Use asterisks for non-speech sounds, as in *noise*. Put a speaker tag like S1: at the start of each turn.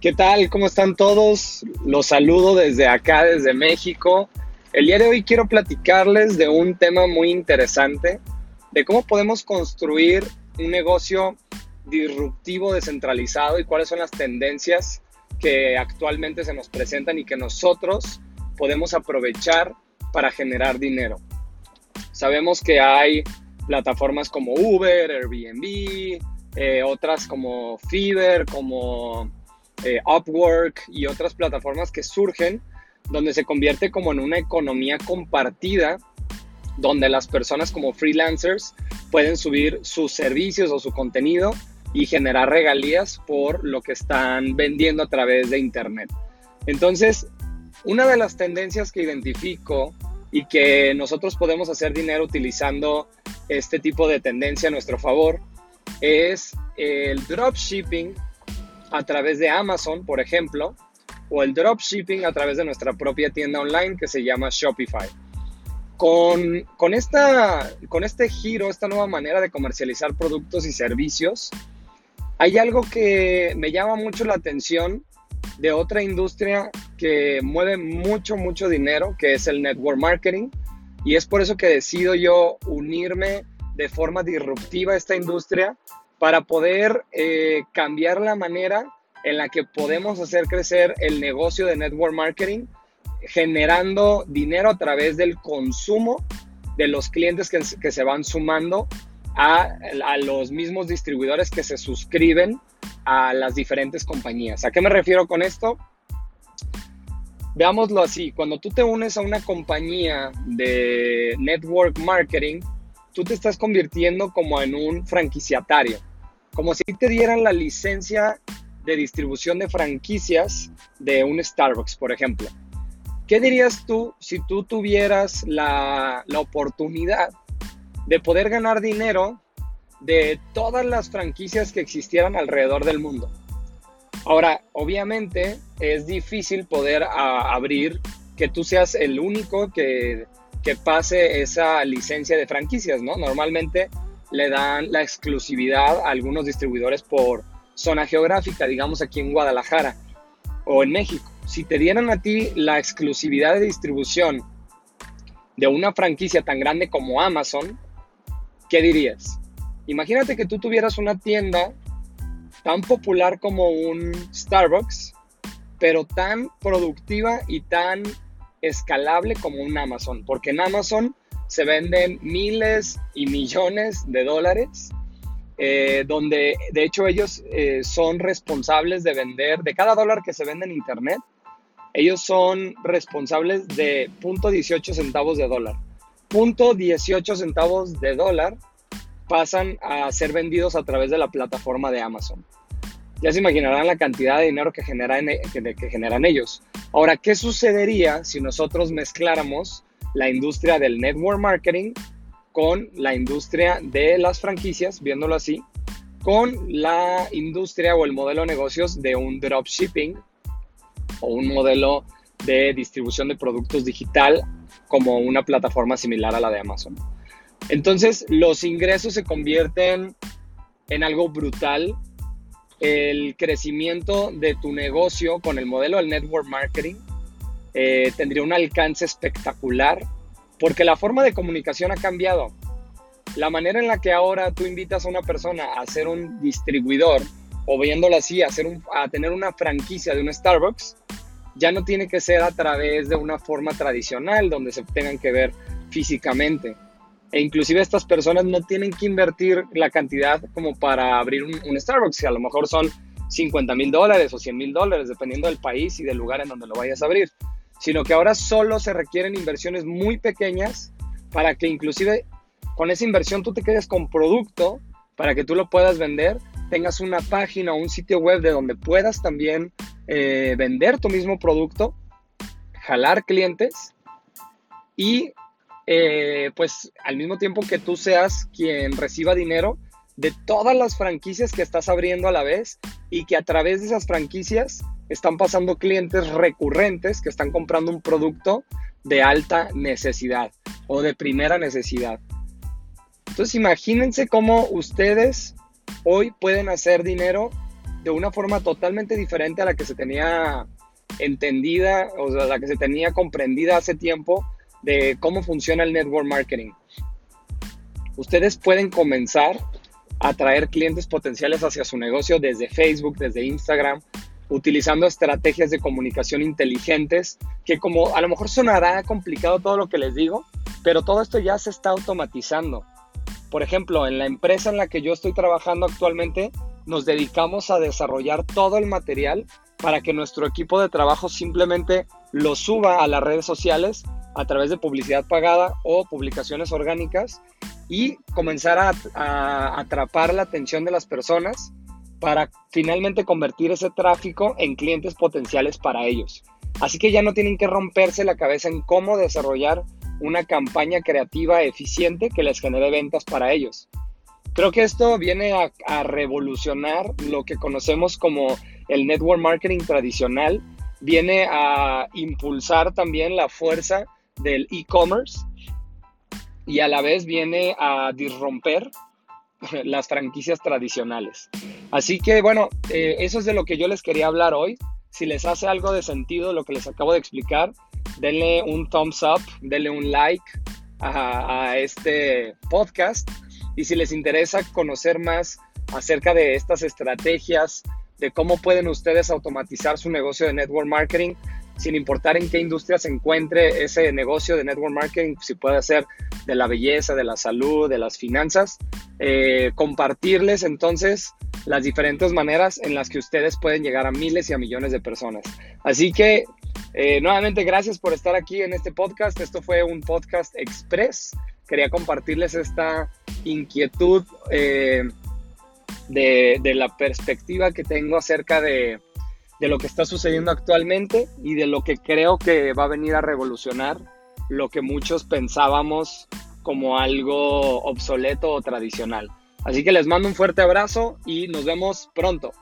S1: ¿Qué tal? ¿Cómo están todos? Los saludo desde acá, desde México. El día de hoy quiero platicarles de un tema muy interesante, de cómo podemos construir un negocio disruptivo, descentralizado y cuáles son las tendencias que actualmente se nos presentan y que nosotros podemos aprovechar para generar dinero. Sabemos que hay plataformas como Uber, Airbnb, eh, otras como Fiverr, como eh, Upwork y otras plataformas que surgen donde se convierte como en una economía compartida donde las personas como freelancers pueden subir sus servicios o su contenido y generar regalías por lo que están vendiendo a través de Internet. Entonces, una de las tendencias que identifico y que nosotros podemos hacer dinero utilizando este tipo de tendencia a nuestro favor es el dropshipping a través de Amazon, por ejemplo, o el dropshipping a través de nuestra propia tienda online que se llama Shopify. Con, con, esta, con este giro, esta nueva manera de comercializar productos y servicios, hay algo que me llama mucho la atención de otra industria que mueve mucho, mucho dinero, que es el network marketing. Y es por eso que decido yo unirme de forma disruptiva a esta industria para poder eh, cambiar la manera en la que podemos hacer crecer el negocio de network marketing, generando dinero a través del consumo de los clientes que, se van sumando a, a, los mismos distribuidores que se suscriben a las diferentes compañías. ¿A qué me refiero con esto? Veámoslo así, cuando tú te unes a una compañía de network marketing, tú te estás convirtiendo como en un franquiciatario como si te dieran la licencia de distribución de franquicias de un Starbucks, por ejemplo. ¿Qué dirías tú si tú tuvieras la, la oportunidad de poder ganar dinero de todas las franquicias que existieran alrededor del mundo? Ahora, obviamente es difícil poder abrir que tú seas el único que, que pase esa licencia de franquicias, ¿no? Normalmente le dan la exclusividad a algunos distribuidores por zona geográfica, digamos aquí en Guadalajara o en México. Si te dieran a ti la exclusividad de distribución de una franquicia tan grande como Amazon, ¿qué dirías? Imagínate que tú tuvieras una tienda tan popular como un Starbucks, pero tan productiva y tan escalable como un Amazon, porque en Amazon se venden miles y millones de dólares, eh, donde de hecho ellos eh, son responsables de vender, de cada dólar que se vende en Internet, ellos son responsables de 0.18 centavos de dólar. 0.18 centavos de dólar pasan a ser vendidos a través de la plataforma de Amazon. Ya se imaginarán la cantidad de dinero que generan, que generan ellos. Ahora, ¿qué sucedería si nosotros mezcláramos la industria del network marketing con la industria de las franquicias, viéndolo así, con la industria o el modelo de negocios de un dropshipping o un modelo de distribución de productos digital como una plataforma similar a la de Amazon. Entonces, los ingresos se convierten en algo brutal. El crecimiento de tu negocio con el modelo del network marketing eh, tendría un alcance espectacular porque la forma de comunicación ha cambiado. La manera en la que ahora tú invitas a una persona a ser un distribuidor o viéndolo así, a, a tener una franquicia de un Starbucks, ya no tiene que ser a través de una forma tradicional donde se tengan que ver físicamente. E inclusive estas personas no tienen que invertir la cantidad como para abrir un, un Starbucks, que a lo mejor son 50 mil dólares o 100 mil dólares, dependiendo del país y del lugar en donde lo vayas a abrir sino que ahora solo se requieren inversiones muy pequeñas para que inclusive con esa inversión tú te quedes con producto para que tú lo puedas vender, tengas una página o un sitio web de donde puedas también eh, vender tu mismo producto, jalar clientes y eh, pues al mismo tiempo que tú seas quien reciba dinero de todas las franquicias que estás abriendo a la vez y que a través de esas franquicias están pasando clientes recurrentes que están comprando un producto de alta necesidad o de primera necesidad. Entonces imagínense cómo ustedes hoy pueden hacer dinero de una forma totalmente diferente a la que se tenía entendida o sea, la que se tenía comprendida hace tiempo de cómo funciona el network marketing. Ustedes pueden comenzar a atraer clientes potenciales hacia su negocio desde Facebook, desde Instagram, utilizando estrategias de comunicación inteligentes, que como a lo mejor sonará complicado todo lo que les digo, pero todo esto ya se está automatizando. Por ejemplo, en la empresa en la que yo estoy trabajando actualmente, nos dedicamos a desarrollar todo el material para que nuestro equipo de trabajo simplemente lo suba a las redes sociales a través de publicidad pagada o publicaciones orgánicas y comenzar a, a atrapar la atención de las personas para finalmente convertir ese tráfico en clientes potenciales para ellos. Así que ya no tienen que romperse la cabeza en cómo desarrollar una campaña creativa eficiente que les genere ventas para ellos. Creo que esto viene a, revolucionar lo que conocemos como el network marketing tradicional, viene a impulsar también la fuerza del e-commerce y a la vez viene a disromper *laughs* las franquicias tradicionales. Así que bueno, eh, eso es de lo que yo les quería hablar hoy. Si les hace algo de sentido lo que les acabo de explicar, denle un thumbs up, denle un like a, este podcast. Y si les interesa conocer más acerca de estas estrategias, de cómo pueden ustedes automatizar su negocio de network marketing, sin importar en qué industria se encuentre ese negocio de network marketing, si puede ser de la belleza, de la salud, de las finanzas, eh, compartirles entonces las diferentes maneras en las que ustedes pueden llegar a miles y a millones de personas. Así que eh, nuevamente gracias por estar aquí en este podcast. Esto fue un podcast express. Quería compartirles esta inquietud eh, de, la perspectiva que tengo acerca de lo que está sucediendo actualmente y de lo que creo que va a venir a revolucionar lo que muchos pensábamos como algo obsoleto o tradicional. Así que les mando un fuerte abrazo y nos vemos pronto.